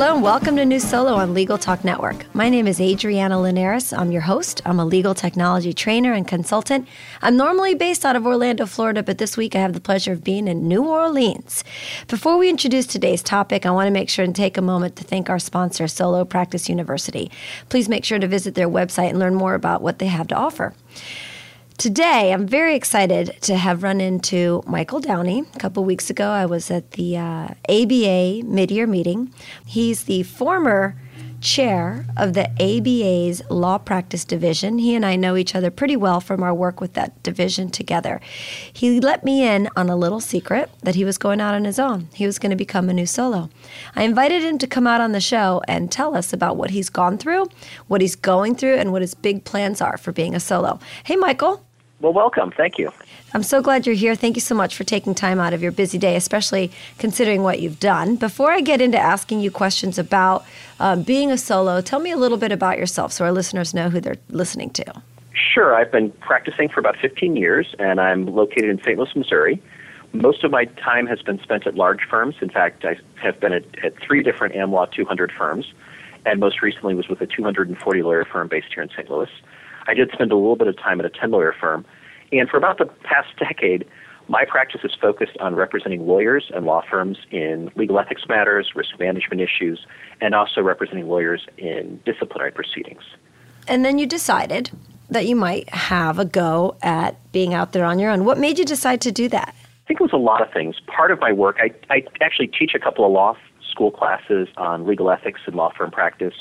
Hello and welcome to New Solo on Legal Talk Network. My name is Adriana Linares. I'm your host. I'm a legal technology trainer and consultant. I'm normally based out of Orlando, Florida, but this week I have the pleasure of being in New Orleans. Before we introduce today's topic, I want to make sure and take a moment to thank our sponsor, Solo Practice University. Please make sure to visit their website and learn more about what they have to offer. Today, I'm very excited to have run into Michael Downey. A couple weeks ago, I was at the uh, ABA mid year meeting. He's the former chair of the ABA's Law Practice Division. He and I know each other pretty well from our work with that division together. He let me in on a little secret that he was going out on his own. He was going to become a new solo. I invited him to come out on the show and tell us about what he's gone through, what he's going through, and what his big plans are for being a solo. Hey, Michael. Well, welcome. Thank you. I'm so glad you're here. Thank you so much for taking time out of your busy day, especially considering what you've done. Before I get into asking you questions about uh, being a solo, tell me a little bit about yourself so our listeners know who they're listening to. Sure. I've been practicing for about 15 years, and I'm located in St. Louis, Missouri. Most of my time has been spent at large firms. In fact, I have been at, at three different AmLaw 200 firms, and most recently was with a 240 lawyer firm based here in St. Louis. I did spend a little bit of time at a 10 lawyer firm. And for about the past decade, my practice is focused on representing lawyers and law firms in legal ethics matters, risk management issues, and also representing lawyers in disciplinary proceedings. And then you decided that you might have a go at being out there on your own. What made you decide to do that? I think it was a lot of things. Part of my work, I, I actually teach a couple of law school classes on legal ethics and law firm practice.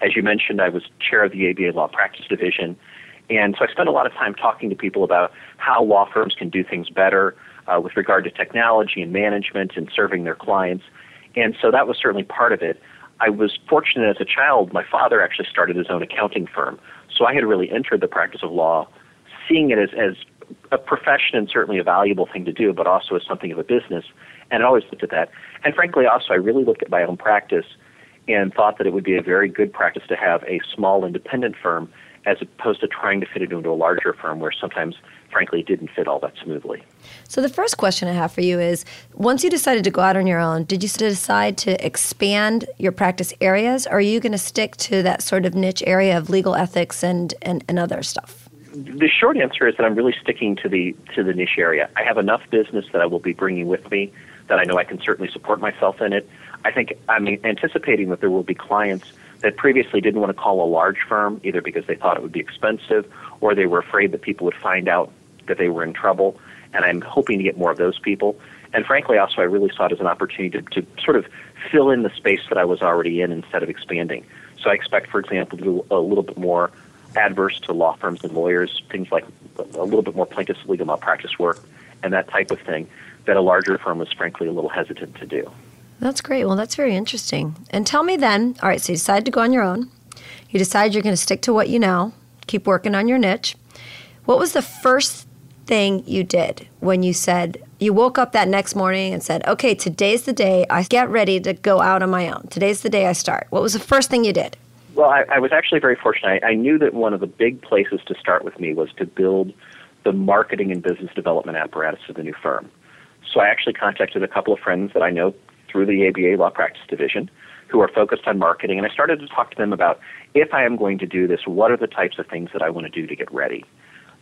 As you mentioned, I was chair of the ABA Law Practice Division. And so I spend a lot of time talking to people about how law firms can do things better uh, with regard to technology and management and serving their clients. And so that was certainly part of it. I was fortunate as a child, my father actually started his own accounting firm. So I had really entered the practice of law, seeing it as, as a profession and certainly a valuable thing to do, but also as something of a business. And I always looked at that. And frankly, also, I really looked at my own practice and thought that it would be a very good practice to have a small independent firm as opposed to trying to fit it into a larger firm where sometimes, frankly, it didn't fit all that smoothly. So, the first question I have for you is once you decided to go out on your own, did you decide to expand your practice areas, or are you going to stick to that sort of niche area of legal ethics and, and, and other stuff? The short answer is that I'm really sticking to the to the niche area. I have enough business that I will be bringing with me that I know I can certainly support myself in it. I think I'm anticipating that there will be clients that previously didn't want to call a large firm either because they thought it would be expensive or they were afraid that people would find out that they were in trouble. And I'm hoping to get more of those people. And frankly, also, I really saw it as an opportunity to, to sort of fill in the space that I was already in instead of expanding. So I expect, for example, to do a little bit more adverse to law firms and lawyers, things like a little bit more plaintiff's legal malpractice work and that type of thing that a larger firm was frankly a little hesitant to do. That's great. Well, that's very interesting. And tell me then, all right, so you decided to go on your own. You decided you're going to stick to what you know, keep working on your niche. What was the first thing you did when you said, you woke up that next morning and said, okay, today's the day I get ready to go out on my own. Today's the day I start. What was the first thing you did? Well, I, I was actually very fortunate. I, I knew that one of the big places to start with me was to build the marketing and business development apparatus of the new firm. So I actually contacted a couple of friends that I know through the ABA Law Practice Division who are focused on marketing, and I started to talk to them about if I am going to do this, what are the types of things that I want to do to get ready?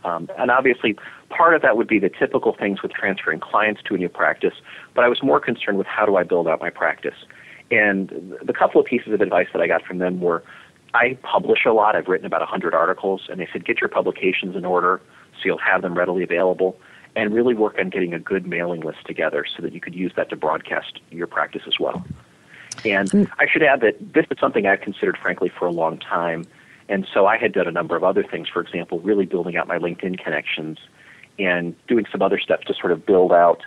Um, and obviously, part of that would be the typical things with transferring clients to a new practice, but I was more concerned with how do I build out my practice. And the couple of pieces of advice that I got from them were I publish a lot. I've written about 100 articles, and they said get your publications in order so you'll have them readily available and really work on getting a good mailing list together so that you could use that to broadcast your practice as well. And mm. I should add that this is something I've considered, frankly, for a long time. And so I had done a number of other things, for example, really building out my LinkedIn connections and doing some other steps to sort of build out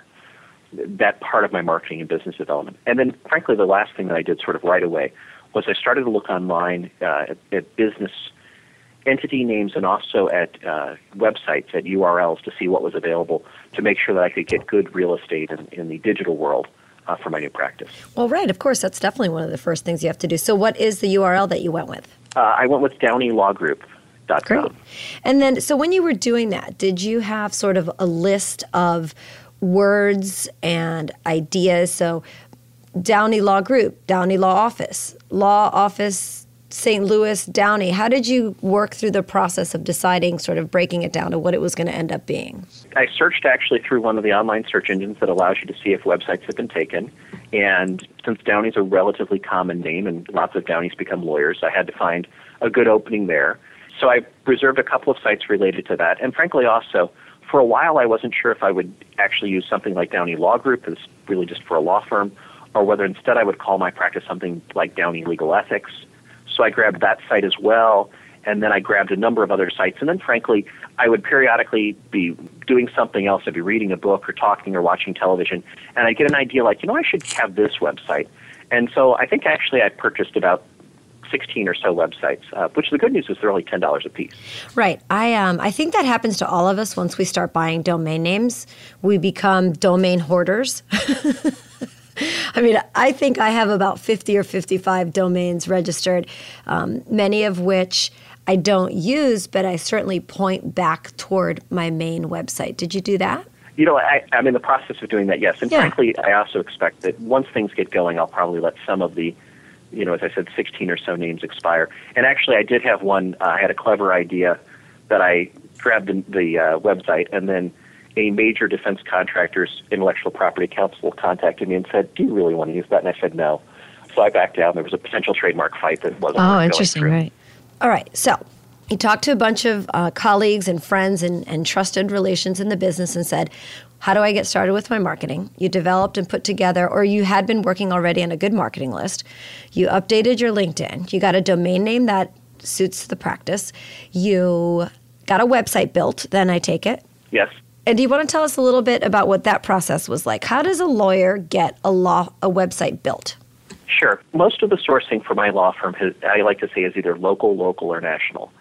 that part of my marketing and business development. And then, frankly, the last thing that I did sort of right away was I started to look online uh, at, at, business entity names and also at uh, websites, at URLs to see what was available to make sure that I could get good real estate in, in the digital world. Uh, for my new practice. Well, right, of course, that's definitely one of the first things you have to do. So, what is the URL that you went with? Uh, I went with Downey Law Group. Great. And then, so when you were doing that, did you have sort of a list of words and ideas? So, Downey Law Group, Downey Law Office, Law Office St. Louis, Downey. How did you work through the process of deciding, sort of breaking it down to what it was going to end up being? I searched actually through one of the online search engines that allows you to see if websites have been taken. And since Downey's a relatively common name and lots of Downeys become lawyers, I had to find a good opening there. So I reserved a couple of sites related to that. And frankly, also, for a while, I wasn't sure if I would actually use something like Downey Law Group, that's really just for a law firm, or whether instead I would call my practice something like Downey Legal Ethics. So I grabbed that site as well, and then I grabbed a number of other sites. And then, frankly, I would periodically be doing something else. I'd be reading a book or talking or watching television, and I'd get an idea like, you know, I should have this website. And so I think actually I purchased about 16 or so websites, uh, which the good news is they're only $10 a piece. Right. I, um, I think that happens to all of us once we start buying domain names. We become domain hoarders. I mean, I think I have about 50 or 55 domains registered, um, many of which I don't use, but I certainly point back toward my main website. Did you do that? You know, I, I'm in the process of doing that, yes. And yeah. frankly, I also expect that once things get going, I'll probably let some of the you know, as I said, 16 or so names expire. And actually, I did have one. Uh, I had a clever idea that I grabbed the, the uh, website, and then a major defense contractor's intellectual property counsel contacted me and said, "Do you really want to use that?" And I said, "No." So I backed down. There was a potential trademark fight that wasn't. Oh, interesting, right? All right, so he talked to a bunch of uh, colleagues and friends and, and trusted relations in the business and said, How do I get started with my marketing? You developed and put together, or you had been working already on a good marketing list. You updated your LinkedIn. You got a domain name that suits the practice. You got a website built, then I take it. Yes. And do you want to tell us a little bit about what that process was like? How does a lawyer get a law a website built? Sure. Most of the sourcing for my law firm, has, I like to say, is either local, local, or national.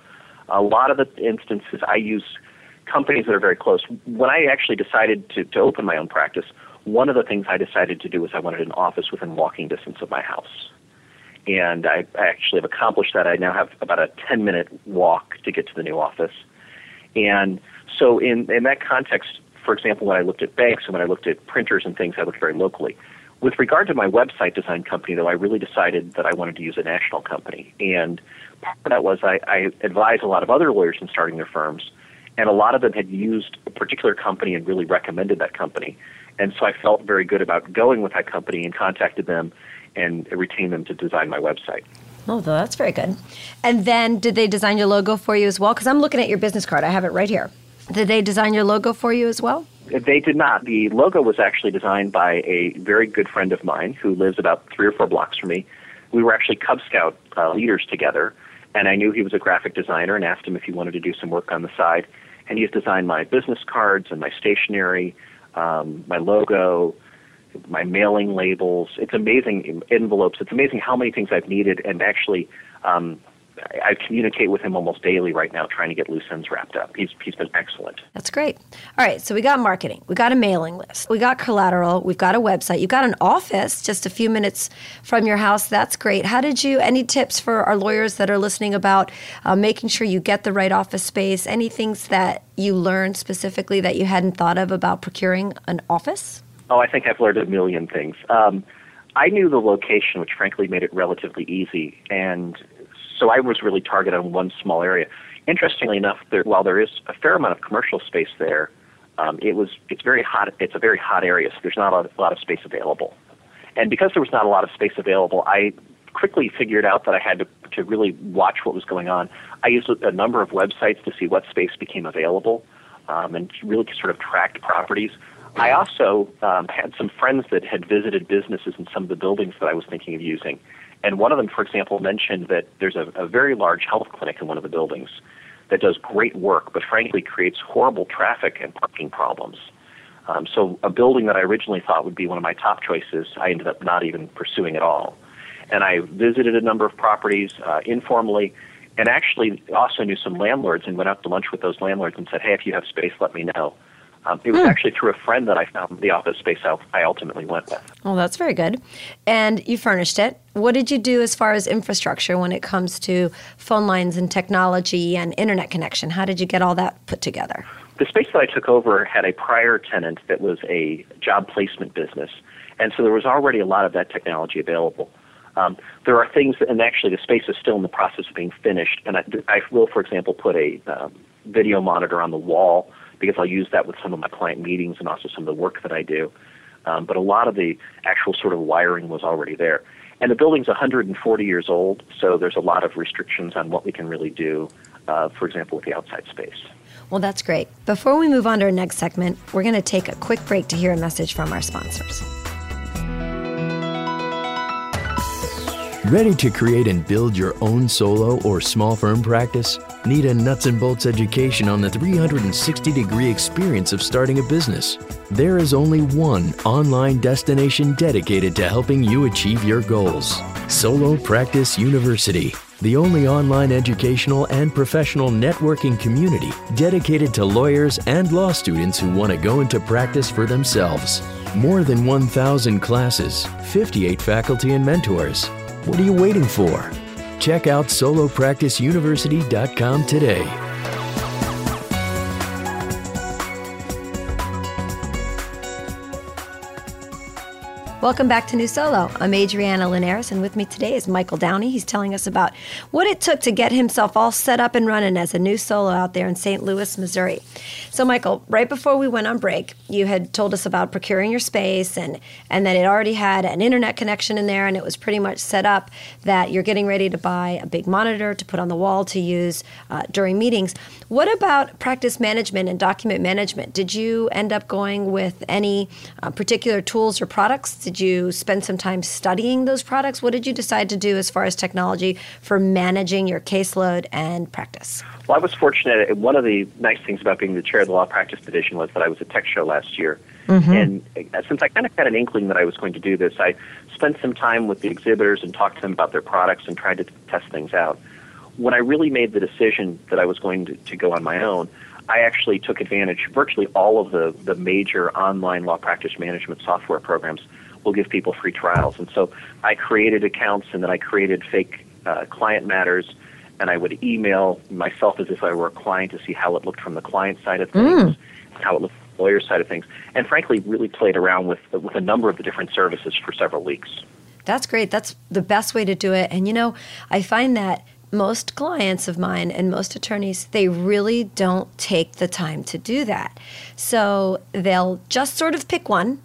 A lot of the instances I use companies that are very close. When I actually decided to, to open my own practice, one of the things I decided to do was I wanted an office within walking distance of my house. And I actually have accomplished that. I now have about a 10 minute walk to get to the new office. And so, in, in that context, for example, when I looked at banks and when I looked at printers and things, I looked very locally. With regard to my website design company, though, I really decided that I wanted to use a national company. And part of that was I, I advise a lot of other lawyers in starting their firms, and a lot of them had used a particular company and really recommended that company. And so I felt very good about going with that company and contacted them and retained them to design my website. Oh, that's very good. And then did they design your logo for you as well? Because I'm looking at your business card. I have it right here. Did they design your logo for you as well? They did not. The logo was actually designed by a very good friend of mine who lives about three or four blocks from me. We were actually Cub Scout uh, leaders together, and I knew he was a graphic designer and asked him if he wanted to do some work on the side. And he's designed my business cards and my stationery, um, my logo, my mailing labels. It's amazing envelopes. It's amazing how many things I've needed and actually um, I communicate with him almost daily right now, trying to get loose ends wrapped up. He's he's been excellent. That's great. All right, so we got marketing, we got a mailing list, we got collateral, we've got a website, you've got an office just a few minutes from your house. That's great. How did you? Any tips for our lawyers that are listening about uh, making sure you get the right office space? Any things that you learned specifically that you hadn't thought of about procuring an office? Oh, I think I've learned a million things. Um, I knew the location, which frankly made it relatively easy. And so I was really targeted on one small area. Interestingly enough, there, while there is a fair amount of commercial space there, um, it was it's very hot. It's a very hot area, so there's not a, lot of space available. And because there was not a lot of space available, I quickly figured out that I had to, to really watch what was going on. I used a number of websites to see what space became available um, and really sort of tracked properties. I also um, had some friends that had visited businesses in some of the buildings that I was thinking of using. And one of them, for example, mentioned that there's a, a very large health clinic in one of the buildings that does great work, but frankly creates horrible traffic and parking problems. Um, so a building that I originally thought would be one of my top choices, I ended up not even pursuing at all. And I visited a number of properties uh, informally, and actually also knew some landlords and went out to lunch with those landlords and said, "Hey, if you have space, let me know." Um, it was mm. actually through a friend that I found the office space I ultimately went with. Well, that's very good. And you furnished it. What did you do as far as infrastructure when it comes to phone lines and technology and internet connection? How did you get all that put together? The space that I took over had a prior tenant that was a job placement business, and so there was already a lot of that technology available. Um, there are things, and actually the space is still in the process of being finished, and I, I will, for example, put a um, video monitor on the wall because I'll use that with some of my client meetings and also some of the work that I do. Um, but a lot of the actual sort of wiring was already there. And the building's 140 years old, so there's a lot of restrictions on what we can really do, uh, for example, with the outside space. Well, that's great. Before we move on to our next segment, we're going to take a quick break to hear a message from our sponsors. Ready to create and build your own solo or small firm practice? Need a nuts and bolts education on the 360 degree experience of starting a business? There is only one online destination dedicated to helping you achieve your goals Solo Practice University, the only online educational and professional networking community dedicated to lawyers and law students who want to go into practice for themselves. More than 1,000 classes, 58 faculty and mentors. What are you waiting for? Check out solopracticeuniversity.com today. Welcome back to New Solo. I'm Adriana Linares, and with me today is Michael Downey. He's telling us about what it took to get himself all set up and running as a new solo out there in St. Louis, Missouri. So, Michael, right before we went on break, you had told us about procuring your space and, and that it already had an internet connection in there, and it was pretty much set up that you're getting ready to buy a big monitor to put on the wall to use uh, during meetings. What about practice management and document management? Did you end up going with any uh, particular tools or products? Did you spend some time studying those products? What did you decide to do as far as technology for managing your caseload and practice? Well, I was fortunate. One of the nice things about being the chair of the law practice division was that I was at Tech Show last year. Mm-hmm. And uh, since I kind of had an inkling that I was going to do this, I spent some time with the exhibitors and talked to them about their products and tried to test things out. When I really made the decision that I was going to, to go on my own, I actually took advantage. Of virtually all of the, the major online law practice management software programs will give people free trials. And so I created accounts and then I created fake uh, client matters and I would email myself as if I were a client to see how it looked from the client side of things, mm. how it looked from the lawyer side of things, and frankly, really played around with with a number of the different services for several weeks. That's great. That's the best way to do it. And you know, I find that most clients of mine and most attorneys, they really don't take the time to do that. So they'll just sort of pick one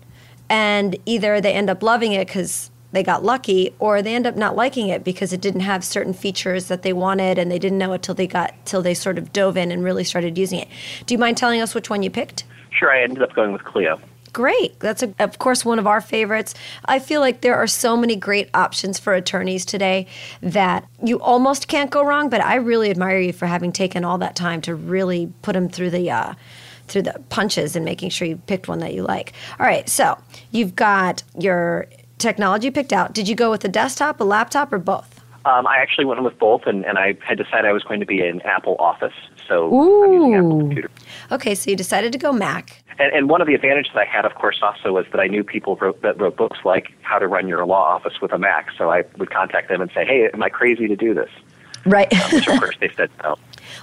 and either they end up loving it because they got lucky or they end up not liking it because it didn't have certain features that they wanted and they didn't know it till they got till they sort of dove in and really started using it. Do you mind telling us which one you picked? Sure i ended up going with clio. Great. That's a, of course one of our favorites. I feel like there are so many great options for attorneys today that you almost can't go wrong but i really admire you for having taken all that time to really put them through the uh, through the punches and making sure you picked one that you like. All right, so you've got your technology picked out. Did you go with a desktop, a laptop, or both? Um, I actually went with both, and, and I had decided I was going to be in Apple Office, so Ooh. I'm using Apple computer. Okay, so you decided to go Mac. And, and one of the advantages I had, of course, also was that I knew people wrote, that wrote books like How to Run Your Law Office with a Mac. So I would contact them and say, "Hey, am I crazy to do this?" Right. um, which of course they said no.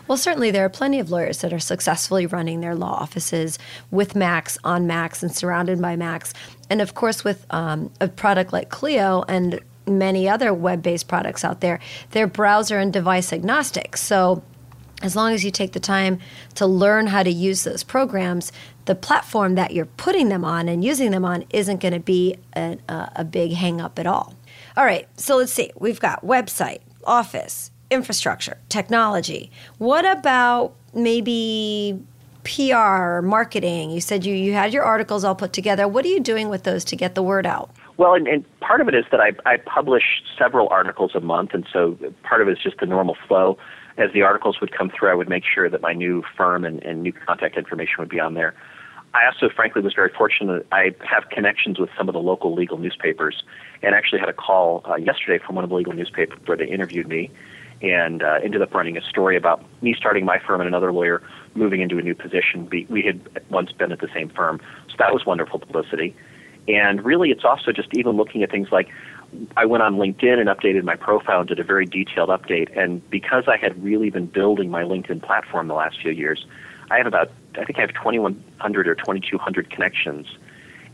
Well, certainly there are plenty of lawyers that are successfully running their law offices with Macs, on Macs, and surrounded by Macs. And of course, with um, a product like Clio and many other web based products out there, they're browser and device agnostic. So as long as you take the time to learn how to use those programs, the platform that you're putting them on and using them on isn't going to be a, a big hang up at all. All right, so let's see. We've got website, office, infrastructure, technology. What about maybe PR, marketing? You said you, you had your articles all put together. What are you doing with those to get the word out? Well, and, and part of it is that I, I publish several articles a month, and so part of it is just the normal flow. As the articles would come through, I would make sure that my new firm and, and new contact information would be on there. I also, frankly, was very fortunate. I have connections with some of the local legal newspapers, and actually had a call uh, yesterday from one of the legal newspapers where they interviewed me, and uh, ended up running a story about me starting my firm and another lawyer moving into a new position. We had once been at the same firm, so that was wonderful publicity. And really, it's also just even looking at things like I went on LinkedIn and updated my profile and did a very detailed update. And because I had really been building my LinkedIn platform the last few years, I have about, I think I have 2,100 or 2,200 connections.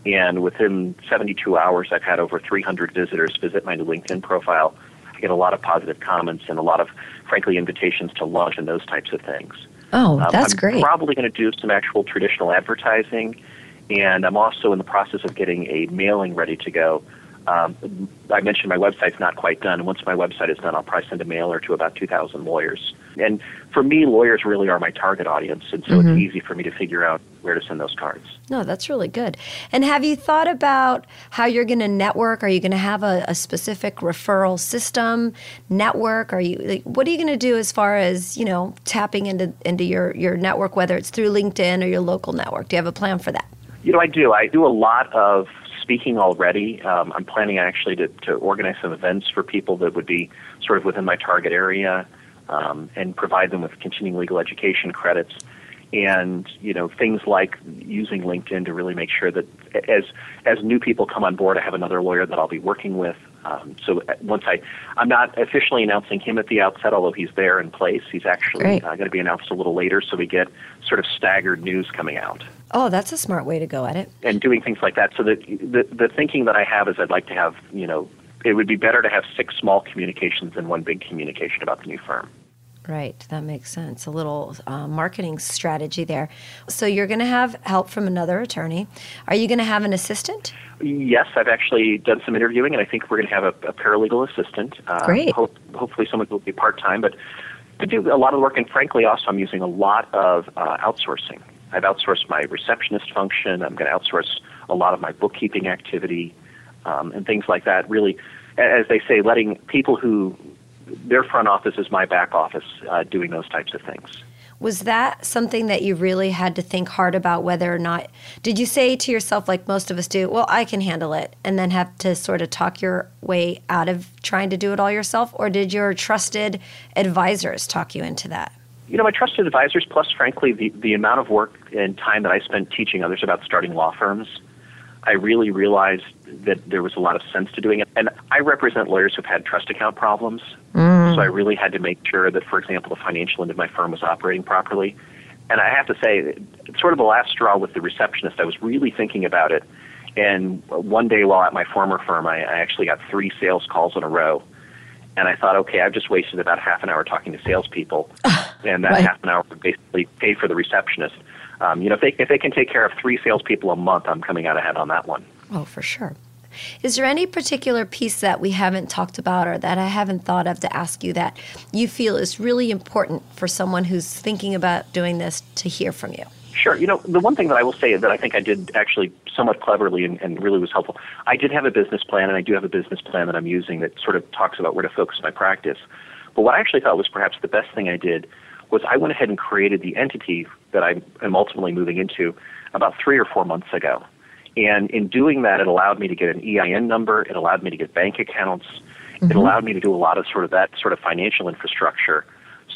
And within 72 hours, I've had over 300 visitors visit my LinkedIn profile. Get a lot of positive comments and a lot of, frankly, invitations to lunch and those types of things. Oh, that's um, I'm great. probably going to do some actual traditional advertising. And I'm also in the process of getting a mailing ready to go um, I mentioned my website's not quite done. Once my website is done, I'll probably send a mailer to about 2,000 lawyers. And for me, lawyers really are my target audience, and so Mm-hmm. it's easy for me to figure out where to send those cards. No, that's really good. And have you thought about how you're going to network? Are you going to have a, a specific referral system network? Are you like, what are you going to do as far as you know tapping into into your your network, whether it's through LinkedIn or your local network? Do you have a plan for that? You know, I do. I do a lot of speaking already. Um, I'm planning actually to, to organize some events for people that would be sort of within my target area um, and provide them with continuing legal education credits. And you know things like using LinkedIn to really make sure that as as new people come on board, I have another lawyer that I'll be working with. Um, so uh, once I, I'm not officially announcing him at the outset, although he's there in place. He's actually uh, going to be announced a little later, so we get sort of staggered news coming out Oh, that's a smart way to go at it. and doing things like that. So that the the thinking that I have is I'd like to have you know it would be better to have six small communications than one big communication about the new firm. Right, that makes sense. A little uh, marketing strategy there. So you're going to have help from another attorney. Are you going to have an assistant? Yes, I've actually done some interviewing, and I think we're going to have a, a paralegal assistant. Uh, Great. Hope, hopefully, someone who will be part time, but to do a lot of the work. And frankly, also, I'm using a lot of uh, outsourcing. I've outsourced my receptionist function. I'm going to outsource a lot of my bookkeeping activity um, and things like that. Really, as they say, letting people who their front office is my back office uh, doing those types of things. Was that something that you really had to think hard about whether or not? Did you say to yourself, like most of us do, well, I can handle it, and then have to sort of talk your way out of trying to do it all yourself? Or did your trusted advisors talk you into that? You know, my trusted advisors, plus, frankly, the, the amount of work and time that I spent teaching others about starting law firms, I really realized that there was a lot of sense to doing it. And I represent lawyers who've had trust account problems. So I really had to make sure that, for example, the financial end of my firm was operating properly. And I have to say, sort of the last straw with the receptionist. I was really thinking about it. And one day while at my former firm, I, I actually got three sales calls in a row. And I thought, okay, I've just wasted about half an hour talking to salespeople, and that Right. half an hour would basically pay for the receptionist. Um, you know, if they if they can take care of three salespeople a month, I'm coming out ahead on that one. Oh, for sure. Is there any particular piece that we haven't talked about or that I haven't thought of to ask you that you feel is really important for someone who's thinking about doing this to hear from you? Sure. You know, the one thing that I will say that I think I did actually somewhat cleverly and, and really was helpful, I did have a business plan, and I do have a business plan that I'm using that sort of talks about where to focus my practice. But what I actually thought was perhaps the best thing I did was I went ahead and created the entity that I am ultimately moving into about three or four months ago. And in doing that, it allowed me to get an EIN number, it allowed me to get bank accounts, it mm-hmm. allowed me to do a lot of sort of that sort of financial infrastructure.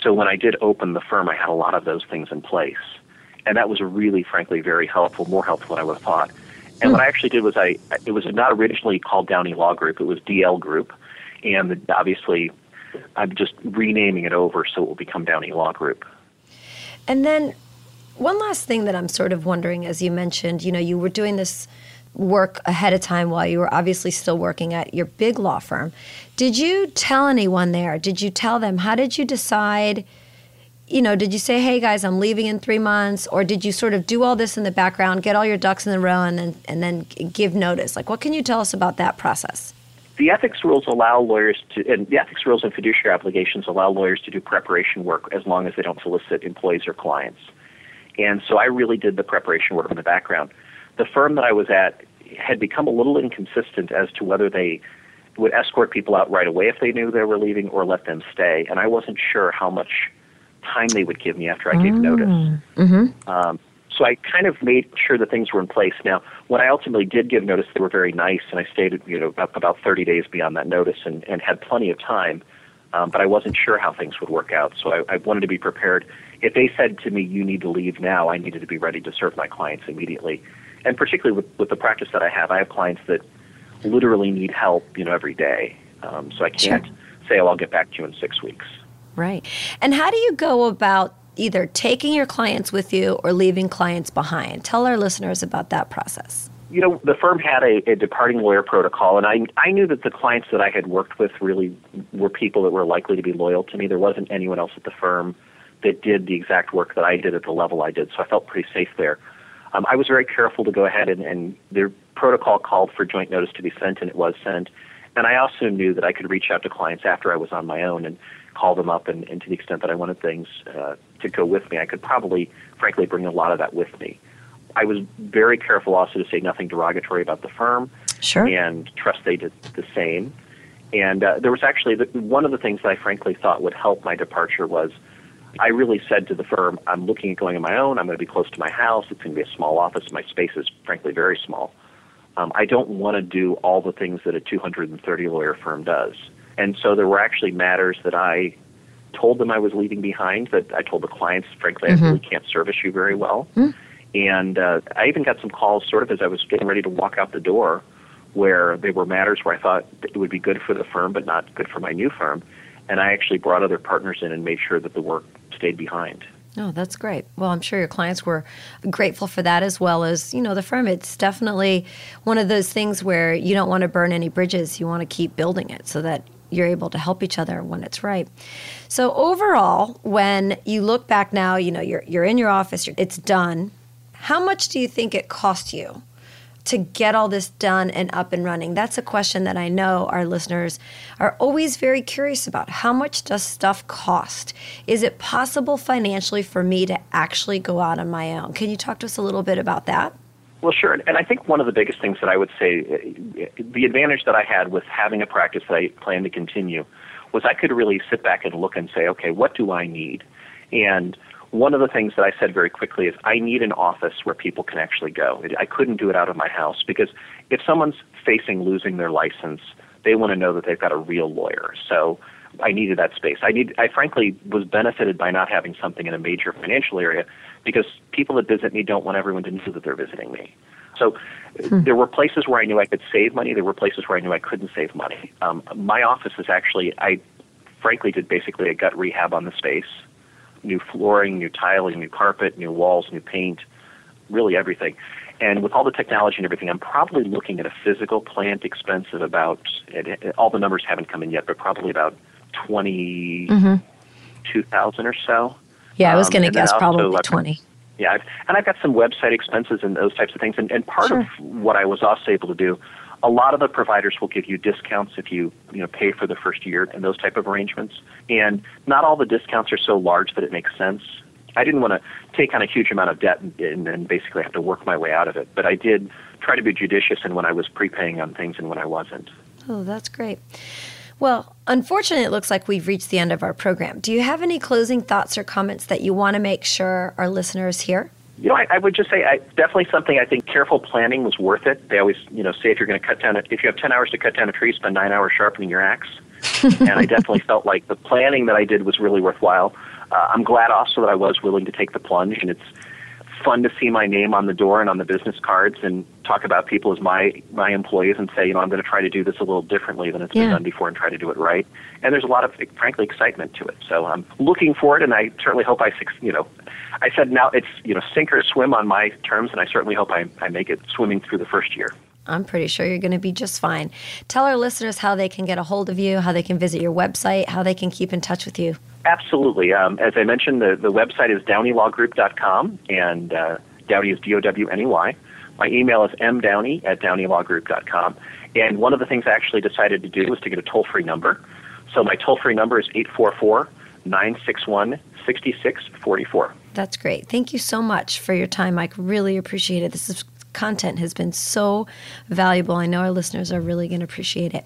So when I did open the firm, I had a lot of those things in place and that was really, frankly, very helpful, more helpful than I would have thought. And what hmm. I actually did was I, it was not originally called Downey Law Group, it was DL Group, and the, obviously, I'm just renaming it over so it will become Downey Law Group. And then one last thing that I'm sort of wondering, as you mentioned, you know, you were doing this work ahead of time while you were obviously still working at your big law firm. Did you tell anyone there? Did you tell them? How did you decide? You know, did you say, "Hey guys, I'm leaving in three months," or did you sort of do all this in the background, get all your ducks in a row, and then and then give notice? Like, what can you tell us about that process? The ethics rules allow lawyers to, and the ethics rules and fiduciary obligations allow lawyers to do preparation work as long as they don't solicit employees or clients. And so I really did the preparation work in the background. The firm that I was at had become a little inconsistent as to whether they would escort people out right away if they knew they were leaving or let them stay. And I wasn't sure how much time they would give me after I gave notice. Um, So I kind of made sure that things were in place. Now, when I ultimately did give notice, they were very nice, and I stayed, you know, about 30 days beyond that notice, and, and had plenty of time. Um, but I wasn't sure how things would work out, so I, I wanted to be prepared. If they said to me, "You need to leave now," I needed to be ready to serve my clients immediately. And particularly with, with the practice that I have, I have clients that literally need help, you know, every day. Um, so I can't sure. say, "Oh, I'll get back to you in six weeks." Right. And how do you go about either taking your clients with you or leaving clients behind? Tell our listeners about that process. You know, the firm had a, a departing lawyer protocol, and I I knew that the clients that I had worked with really were people that were likely to be loyal to me. There wasn't anyone else at the firm that did the exact work that I did at the level I did, so I felt pretty safe there. Um, I was very careful to go ahead and, and their protocol called for joint notice to be sent, and it was sent. And I also knew that I could reach out to clients after I was on my own and call them up, and, and to the extent that I wanted things uh, to go with me, I could probably, frankly, bring a lot of that with me. I was very careful also to say nothing derogatory about the firm, sure. and trust they did the same. And uh, there was actually the, one of the things that I frankly thought would help my departure was I really said to the firm, I'm looking at going on my own. I'm going to be close to my house. It's going to be a small office. My space is frankly very small. Um, I don't want to do all the things that a 230 lawyer firm does. And so there were actually matters that I told them I was leaving behind, that I told the clients, frankly, mm-hmm. I really can't service you very well. Mm-hmm. And uh, I even got some calls sort of as I was getting ready to walk out the door where they were matters where I thought it would be good for the firm but not good for my new firm. And I actually brought other partners in and made sure that the work stayed behind. Oh, that's great. Well, I'm sure your clients were grateful for that as well as, you know, the firm. It's definitely one of those things where you don't want to burn any bridges. You want to keep building it so that you're able to help each other when it's right. So overall, when you look back now, you know, you're you're in your office, it's done. How much do you think it cost you to get all this done and up and running? That's a question that I know our listeners are always very curious about. How much does stuff cost? Is it possible financially for me to actually go out on my own? Can you talk to us a little bit about that? Well, sure. And I think one of the biggest things that I would say, the advantage that I had with having a practice that I plan to continue, was I could really sit back and look and say, okay, what do I need? And one of the things that I said very quickly is I need an office where people can actually go. I couldn't do it out of my house because if someone's facing losing their license, they want to know that they've got a real lawyer. So I needed that space. I need I frankly was benefited by not having something in a major financial area because people that visit me don't want everyone to know that they're visiting me. So hmm. there were places where I knew I could save money. There were places where I knew I couldn't save money. Um, my office is actually, I frankly did basically a gut rehab on the space new flooring, new tiling, new carpet, new walls, new paint, really everything. And with all the technology and everything, I'm probably looking at a physical plant expense of about, all the numbers haven't come in yet, but probably about 22,000 mm-hmm. or so. Yeah, I was going to um, guess probably 20. Yeah, I've, and I've got some website expenses and those types of things. And, and part sure. of what I was also able to do, a lot of the providers will give you discounts if you you know pay for the first year and those type of arrangements. And not all the discounts are so large that it makes sense. I didn't want to take on a huge amount of debt and then basically have to work my way out of it. But I did try to be judicious in when I was prepaying on things and when I wasn't. Oh, that's great. Well, unfortunately, it looks like we've reached the end of our program. Do you have any closing thoughts or comments that you want to make sure our listeners hear? You know, I, I would just say I, definitely something I think careful planning was worth it. They always, you know, say if you're going to cut down, a, if you have 10 hours to cut down a tree, spend nine hours sharpening your axe. and I definitely felt like the planning that I did was really worthwhile. Uh, I'm glad also that I was willing to take the plunge, and it's fun to see my name on the door and on the business cards and talk about people as my my employees and say, you know, I'm going to try to do this a little differently than it's yeah. been done before and try to do it right. And there's a lot of frankly excitement to it. So I'm looking for it, and I certainly hope I, you know, I said now it's you know sink or swim on my terms, and I certainly hope I, I make it swimming through the first year. I'm pretty sure you're going to be just fine. Tell our listeners how they can get a hold of you, how they can visit your website, how they can keep in touch with you. Absolutely. Um, as I mentioned, the, the website is downeylawgroup.com, and uh, Downey is D O W N E Y. My email is mdowney at downeylawgroup.com. And one of the things I actually decided to do was to get a toll free number. So my toll free number is 844 961 6644. That's great. Thank you so much for your time, Mike. Really appreciate it. This is, content has been so valuable. I know our listeners are really going to appreciate it.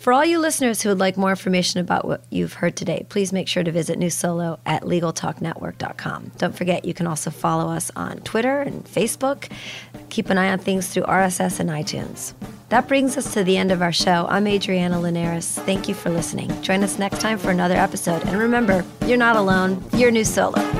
For all you listeners who would like more information about what you've heard today, please make sure to visit New Solo at LegalTalkNetwork.com. Don't forget, you can also follow us on Twitter and Facebook. Keep an eye on things through RSS and iTunes. That brings us to the end of our show. I'm Adriana Linares. Thank you for listening. Join us next time for another episode. And remember, you're not alone, you're New Solo.